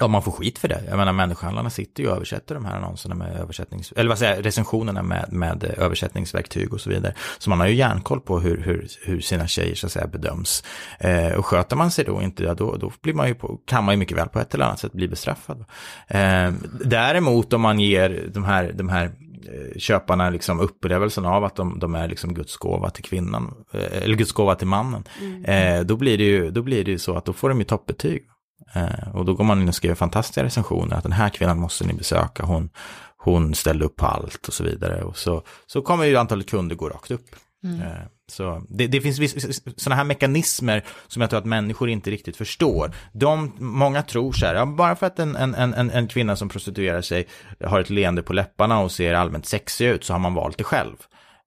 Ja, man får skit för det. Jag menar, människohandlarna sitter ju och översätter de här annonserna med översättnings... Eller vad säger jag, recensionerna med, med översättningsverktyg och så vidare. Så man har ju järnkoll på hur, hur, hur sina tjejer så att säga bedöms. Eh, och sköter man sig då inte, ja, då, då blir man ju på, kan man ju mycket väl på ett eller annat sätt bli bestraffad. Eh, däremot om man ger de här, de här eh, köparna liksom upplevelsen av att de, de är liksom Guds gåva till kvinnan, eh, eller Guds gåva till mannen, mm. eh, då blir det ju då blir det ju så att då får de ju toppbetyg. Eh, och då går man in och skriver fantastiska recensioner, att den här kvinnan måste ni besöka, hon, hon ställde upp på allt och så vidare. Och så, så kommer ju antalet kunder gå rakt upp. Mm. Eh, så det, det finns sådana här mekanismer som jag tror att människor inte riktigt förstår. De, många tror så här, ja, bara för att en, en, en, en kvinna som prostituerar sig har ett leende på läpparna och ser allmänt sexig ut så har man valt det själv.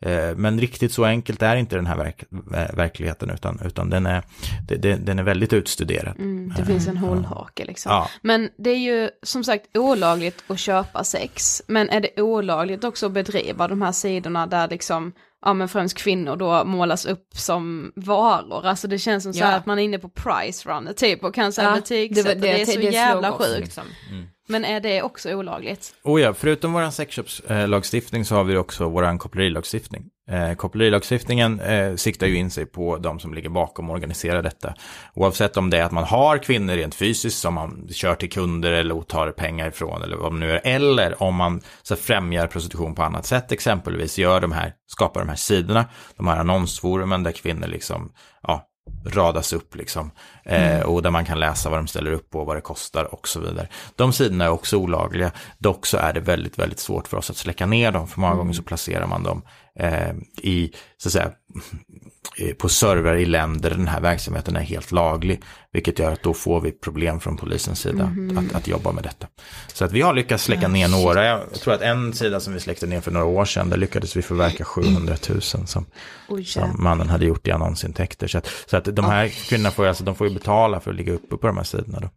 Eh, men riktigt så enkelt är inte den här verk eh, verkligheten utan, utan den, är, det, det, den är väldigt utstuderad. Mm, det finns en hållhake liksom. Ja. Men det är ju som sagt olagligt att köpa sex. Men är det olagligt också att bedriva de här sidorna där liksom, ja men främst kvinnor då målas upp som varor. Alltså det känns som så här Ja. att man är inne på price runner typ och kan här Ja, betygsätta. Det, det är så slog jävla sjukt. liksom. Men är det också olagligt? Oh ja, förutom vår sexköpslagstiftning så har vi också vår kopplerilagstiftning. Eh, kopplerilagstiftningen eh, siktar ju in sig på de som ligger bakom och organiserar detta. Oavsett om det är att man har kvinnor rent fysiskt som man kör till kunder eller tar pengar ifrån eller vad man nu är. Eller om man så främjar prostitution på annat sätt, exempelvis gör de här, skapar de här sidorna, de här annonsforumen där kvinnor liksom, ja, radas upp liksom. Eh, och där man kan läsa vad de ställer upp på, vad det kostar och så vidare. De sidorna är också olagliga. Dock så är det väldigt, väldigt svårt för oss att släcka ner dem. För många gånger så placerar man dem eh, i, så att säga, eh, på servrar i länder den här verksamheten är helt laglig. Vilket gör att då får vi problem från polisens sida att, att jobba med detta. Så att vi har lyckats släcka ner några. Jag tror att en sida som vi släckte ner för några år sedan, där lyckades vi förverka 700 000 som, Oj, som mannen hade gjort i annonsintäkter. Så att, så att de här kvinnorna får, alltså, de får ju betala för att ligga uppe på de här sidorna. Då.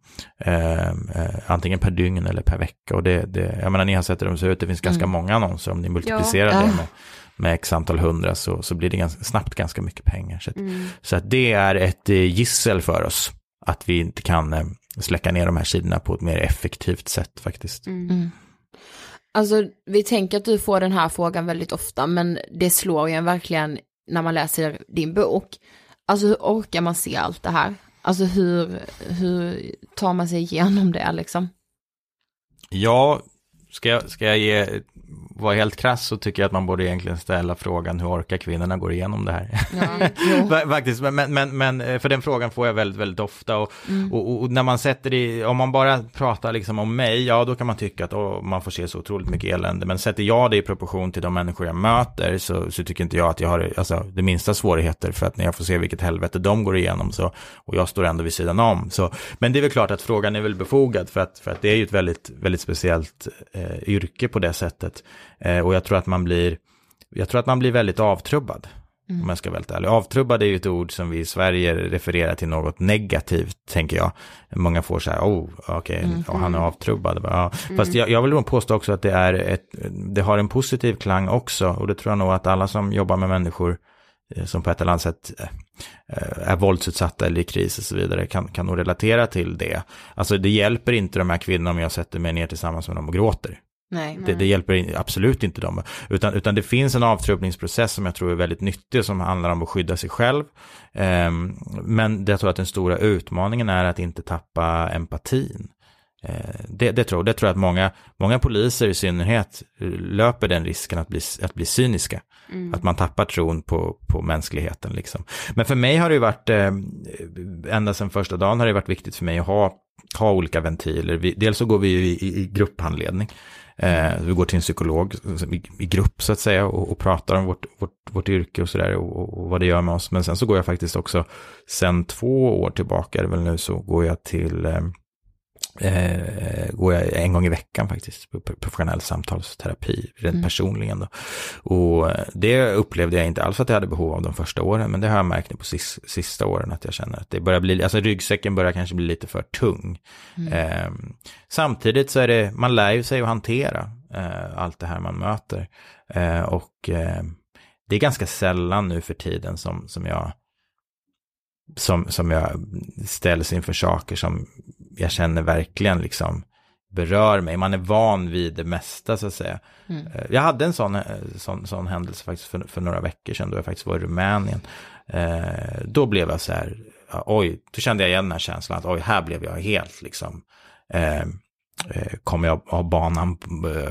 Eh, eh, antingen per dygn eller per vecka. Och det, det, jag menar, ni har sett hur de ser ut. Det finns ganska många annonser. Om ni multiplicerar Ja. det med, med x antal hundra så, så blir det ganska, snabbt ganska mycket pengar. Så att, Mm. så att det är ett eh, gissel för oss. Att vi inte kan eh, släcka ner de här sidorna på ett mer effektivt sätt faktiskt. Mm. Alltså vi tänker att du får den här frågan väldigt ofta men det slår ju en verkligen när man läser din bok. Alltså hur orkar man se allt det här? Alltså hur, hur tar man sig igenom det liksom? Ja, ska jag, ska jag ge, vara helt krass så tycker jag att man borde egentligen ställa frågan hur orkar kvinnorna gå igenom det här? Ja, Faktiskt, men, men, men, eh, för den frågan får jag väldigt, väldigt ofta och, Mm. och, och när man sätter i, om man bara pratar liksom om mig, ja då kan man tycka att åh, man får se så otroligt mycket elände, men sätter jag det i proportion till de människor jag möter så, så tycker inte jag att jag har alltså, det minsta svårigheter för att när jag får se vilket helvete de går igenom så, och jag står ändå vid sidan om. Så, men det är väl klart att frågan är väl befogad för att, för att det är ju ett väldigt, väldigt speciellt eh, yrke på det sättet. Eh, och jag tror att man blir, jag tror att man blir väldigt avtrubbad. Om jag ska vara väldigt ärlig. Avtrubbad är ju ett ord som vi i Sverige refererar till något negativt, tänker jag. Många får så här, oh, okej, ja, han är avtrubbad. Ja. Fast jag, jag vill nog påstå också att det, är ett, det har en positiv klang också. Och det tror jag nog att alla som jobbar med människor eh, som på ett eller annat sätt eh, är våldsutsatta eller i kris och så vidare kan, kan nog relatera till det. Alltså det hjälper inte de här kvinnorna om jag sätter mig ner tillsammans med dem och gråter. Nej. Det, det hjälper absolut inte dem. Utan, utan det finns en avtrubbningsprocess som jag tror är väldigt nyttig som handlar om att skydda sig själv. Ehm, men det jag tror att den stora utmaningen är att inte tappa empatin. Eh, det, det, tror, det tror jag att många, många poliser i synnerhet löper den risken att bli, att bli cyniska. Att man tappar tron på, på mänskligheten. Liksom. Men för mig har det ju varit, eh, ända sedan första dagen har det varit viktigt för mig att ha, ha olika ventiler. Vi, dels så går vi i, i, i grupphandledning. Eh, vi går till en psykolog i, i grupp så att säga och, och pratar om vårt, vårt, vårt yrke och sådär och, och, vad det gör med oss. Men sen så går jag faktiskt också, sen två år tillbaka är det väl nu, så går jag till eh, eh, går jag en gång i veckan faktiskt på professionell samtalsterapi, rent personligen då. Och eh, det upplevde jag inte alls att jag hade behov av de första åren, men det har jag märkt nu på sis, sista åren att jag känner att det börjar bli, alltså ryggsäcken börjar kanske bli lite för tung. Eh, samtidigt så är det, man lär ju sig att hantera eh, allt det här man möter. Eh, och eh, det är ganska sällan nu för tiden som, som jag som, som jag ställs inför saker som jag känner verkligen liksom berör mig. Man är van vid det mesta så att säga. Eh, Jag hade en sån, eh, sån, sån händelse faktiskt för, för några veckor sedan då jag faktiskt var i Rumänien. Eh, då blev jag så här, oj, då kände jag igen den här känslan att oj, här blev jag helt liksom, eh, eh, kommer jag ha banan,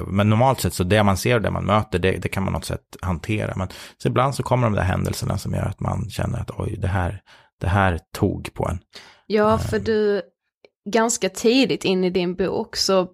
men normalt sett så det man ser och det man möter, det, det kan man något sätt hantera. Men så ibland så kommer de där händelserna som gör att man känner att oj, det här, det här tog på en. Ja, för du, ganska tidigt in i din bok så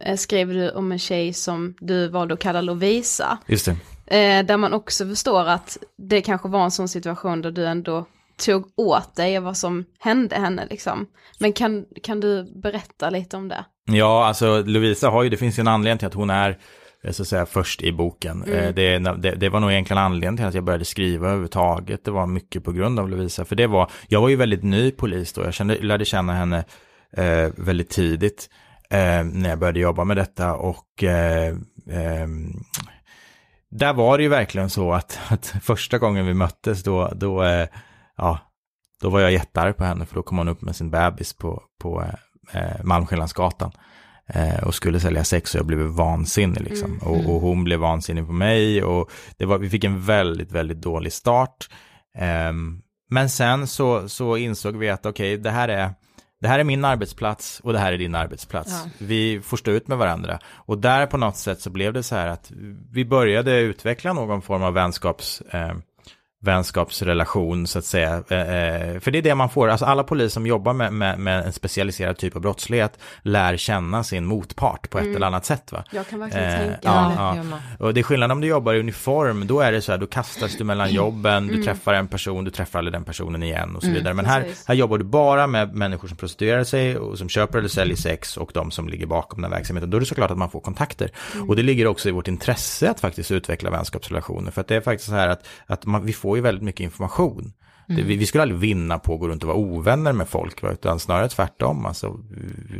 eh, skrev du om en tjej som du valde att kalla Lovisa. Just det. Eh, där man också förstår att det kanske var en sån situation där du ändå tog åt dig vad som hände henne liksom. Men kan, kan du berätta lite om det? Ja, alltså Lovisa har ju, det finns ju en anledning till att hon är eh, så att säga först i boken. Mm. Det, det, det, var nog egentligen anledningen till att jag började skriva överhuvudtaget. Det var mycket på grund av Lovisa. För det var, jag var ju väldigt ny polis då. Jag kände, lärde känna henne eh, väldigt tidigt eh, när jag började jobba med detta. Och eh, ehm, där var det ju verkligen så att, att första gången vi möttes då, då, eh, ja, då var jag jättearg på henne för då kom hon upp med sin bebis på, på eh, Malmskillnadsgatan eh, och skulle sälja sex och jag blev vansinnig liksom. Mm. Och, och, hon blev vansinnig på mig och det var, vi fick en väldigt, väldigt dålig start. Eh, men sen så, så insåg vi att okej, okay, det här är det här är min arbetsplats och det här är din arbetsplats. Ja. Vi får stå ut med varandra. Och där på något sätt så blev det så här att vi började utveckla någon form av vänskaps... Eh, vänskapsrelation så att säga. Eh, eh, för det är det man får, alltså alla poliser som jobbar med, med, med, en specialiserad typ av brottslighet lär känna sin motpart på ett mm. eller annat sätt. Va? Jag kan verkligen eh, tänka ja, det. Ja. Och det är skillnad om du jobbar i uniform, då är det så här, då kastas du mellan jobben, du mm. träffar en person, du träffar aldrig den personen igen och så mm, vidare. Men här, här jobbar du bara med människor som prostituerar sig och som köper eller säljer sex och de som ligger bakom den verksamheten. Då är det såklart att man får kontakter. Mm. Och det ligger också i vårt intresse att faktiskt utveckla vänskapsrelationer. För att det är faktiskt så här att, att man, vi får får ju väldigt mycket information. Mm. vi, vi, skulle aldrig vinna på att gå runt och vara ovänner med folk, utan snarare tvärtom. Alltså,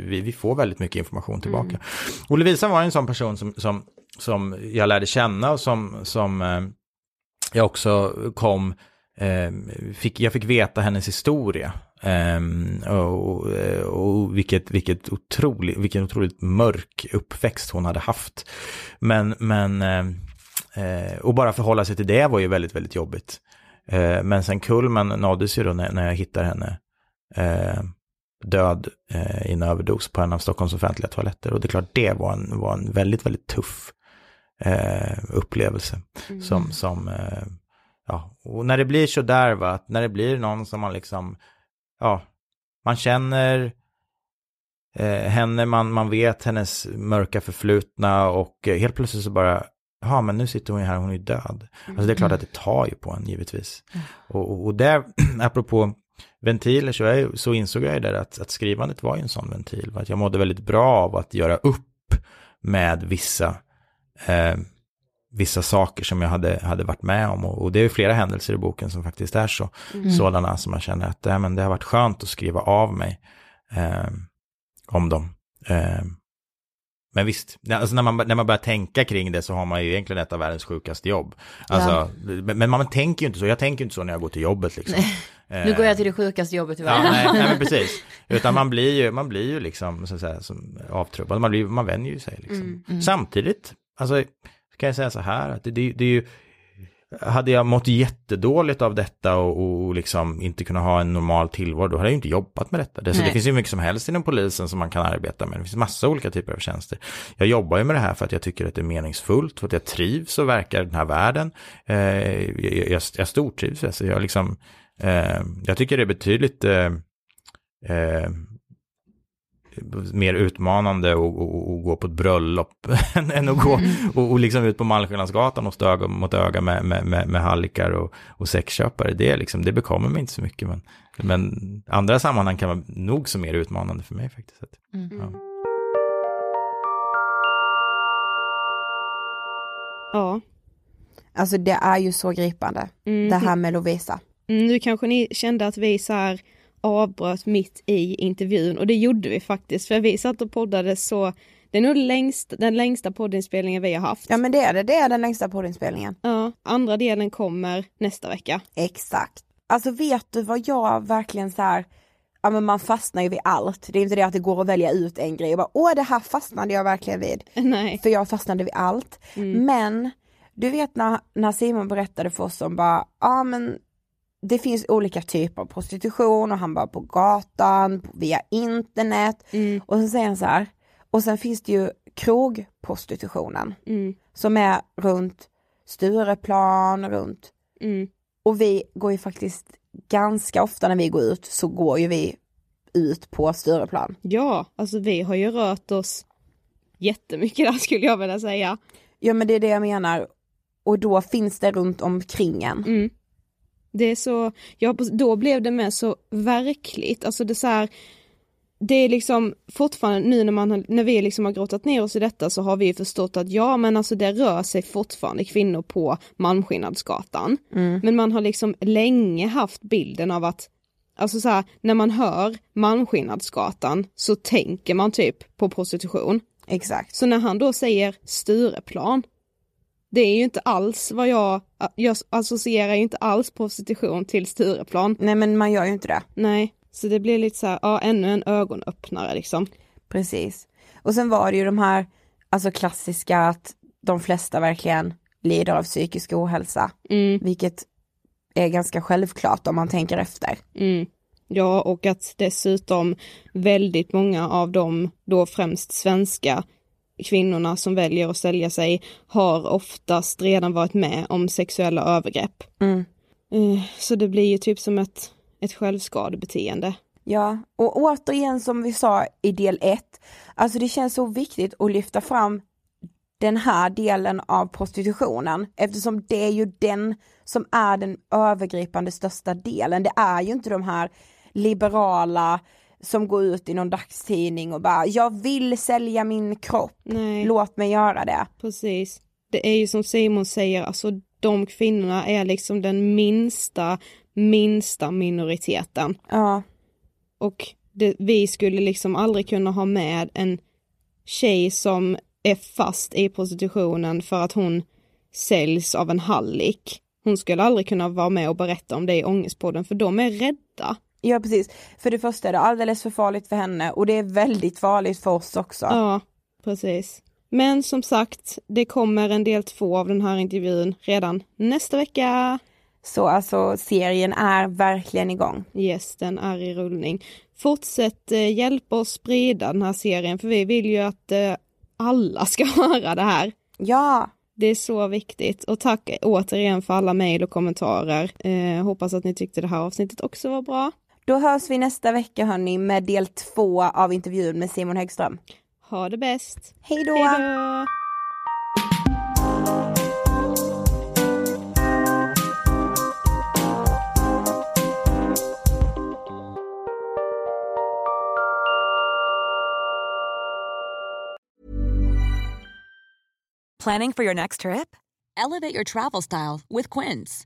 vi, vi får väldigt mycket information tillbaka. Mm. Och Lovisa var en sån person som, som, som jag lärde känna och som, som eh, jag också kom, eh, fick, jag fick veta hennes historia. Um, och, och vilket, vilket otroligt, vilken otroligt mörk uppväxt hon hade haft. Men, men eh, Eh, och bara förhålla sig till det var ju väldigt, väldigt jobbigt. Eh, men sen kulmen nåddes ju då när, när jag hittade henne eh, död eh, i en överdos på en av Stockholms offentliga toaletter. Och det är klart, det var en, var en väldigt, väldigt tuff eh, upplevelse. Mm. Som, som eh, ja, och när det blir så där, va, att när det blir någon som man liksom, ja, man känner henne, man, man vet hennes mörka förflutna och helt plötsligt så bara ja men nu sitter hon ju här, hon är död. Alltså det är klart att det tar ju på en givetvis. Mm. Och, och där, apropå ventiler, så, är, så insåg jag ju där att, att skrivandet var ju en sån ventil. Att jag mådde väldigt bra av att göra upp med vissa, eh, vissa saker som jag hade, hade varit med om. Och, och, det är flera händelser i boken som faktiskt är så. Mm. Sådana som jag känner att äh, men det har varit skönt att skriva av mig eh, om dem. Eh, men visst, alltså när, man, när man börjar tänka kring det så har man ju egentligen ett av världens sjukaste jobb. Alltså, ja. men, man tänker ju inte så, jag tänker inte så när jag går till jobbet liksom. Nu går jag till det sjukaste jobbet i världen. Ja, nej, nej, men precis. Utan man blir ju, man blir ju liksom så att säga, som avtrubbad, man, blir, man vänjer ju sig liksom. Mm, mm. Samtidigt, alltså kan jag säga så här, att det, det, det är ju hade jag mått jättedåligt av detta och, och liksom inte kunna ha en normal tillvaro, då hade jag inte jobbat med detta. Det, så det finns ju mycket som helst inom polisen som man kan arbeta med. Det finns massa olika typer av tjänster. Jag jobbar ju med det här för att jag tycker att det är meningsfullt, för att jag trivs och verkar i den här världen. Eh, jag, jag, jag stortrivs, alltså jag, liksom, eh, jag tycker det är betydligt eh, eh mer utmanande att gå på ett bröllop än att gå mm. och, och liksom ut på Malmskillnadsgatan och stå öga mot öga med, med, med, med hallickar och, och sexköpare. Det, är liksom, det bekommer mig inte så mycket. Men, men andra sammanhang kan vara nog så mer utmanande för mig faktiskt. Mm. Ja. ja. Alltså det är ju så gripande, mm. det här med Lovisa. Mm, nu kanske ni kände att vi så här avbröt mitt i intervjun och det gjorde vi faktiskt för vi satt och poddade så det är nog längst, den längsta poddinspelningen vi har haft. Ja men det är det, det är den längsta poddinspelningen. Ja, andra delen kommer nästa vecka. Exakt. Alltså vet du vad jag verkligen så här, ja men man fastnar ju vid allt. Det är inte det att det går att välja ut en grej och bara åh det här fastnade jag verkligen vid. Nej. För jag fastnade vid allt. Mm. Men du vet när, när Simon berättade för oss om bara, ja men det finns olika typer av prostitution och han bara på gatan, via internet mm. och så säger han så här, och sen finns det ju krogprostitutionen mm. som är runt Stureplan, runt mm. och vi går ju faktiskt ganska ofta när vi går ut så går ju vi ut på Stureplan. Ja, alltså vi har ju rört oss jättemycket där skulle jag vilja säga. Ja men det är det jag menar och då finns det runt omkring en. Det är så, ja då blev det med så verkligt, alltså det så här, det är liksom fortfarande nu när man när vi liksom har grottat ner oss i detta så har vi förstått att ja men alltså det rör sig fortfarande kvinnor på Malmskillnadsgatan. Mm. Men man har liksom länge haft bilden av att Alltså så här, när man hör Malmskillnadsgatan så tänker man typ på prostitution. Exakt. Så när han då säger Stureplan, det är ju inte alls vad jag, jag associerar ju inte alls prostitution till Stureplan. Nej men man gör ju inte det. Nej, så det blir lite så här, ja ännu en ögonöppnare liksom. Precis. Och sen var det ju de här, alltså klassiska att de flesta verkligen lider av psykisk ohälsa. Mm. Vilket är ganska självklart om man tänker efter. Mm. Ja, och att dessutom väldigt många av de då främst svenska kvinnorna som väljer att sälja sig har oftast redan varit med om sexuella övergrepp. Mm. Eh, så det blir ju typ som ett, ett självskadebeteende. Ja, och återigen som vi sa i del 1, alltså det känns så viktigt att lyfta fram den här delen av prostitutionen eftersom det är ju den som är den övergripande största delen. Det är ju inte de här liberala som går ut i någon dagstidning och bara jag vill sälja min kropp, Nej. låt mig göra det. Precis. Det är ju som Simon säger, alltså de kvinnorna är liksom den minsta, minsta minoriteten. Ja. Och det, vi skulle liksom aldrig kunna ha med en tjej som är fast i prostitutionen för att hon säljs av en hallick. Hon skulle aldrig kunna vara med och berätta om det i Ångestpodden för de är rädda. Ja precis, för det första är det alldeles för farligt för henne och det är väldigt farligt för oss också. Ja, precis. Men som sagt, det kommer en del två av den här intervjun redan nästa vecka. Så alltså serien är verkligen igång. Yes, den är i rullning. Fortsätt eh, hjälpa oss sprida den här serien för vi vill ju att eh, alla ska höra det här. Ja! Det är så viktigt och tack återigen för alla mejl och kommentarer. Eh, hoppas att ni tyckte det här avsnittet också var bra. Då hörs vi nästa vecka hörni med del två av intervjun med Simon Häggström. Ha det bäst. Hej då! Planning for your next trip? Elevate your travel style with Quince.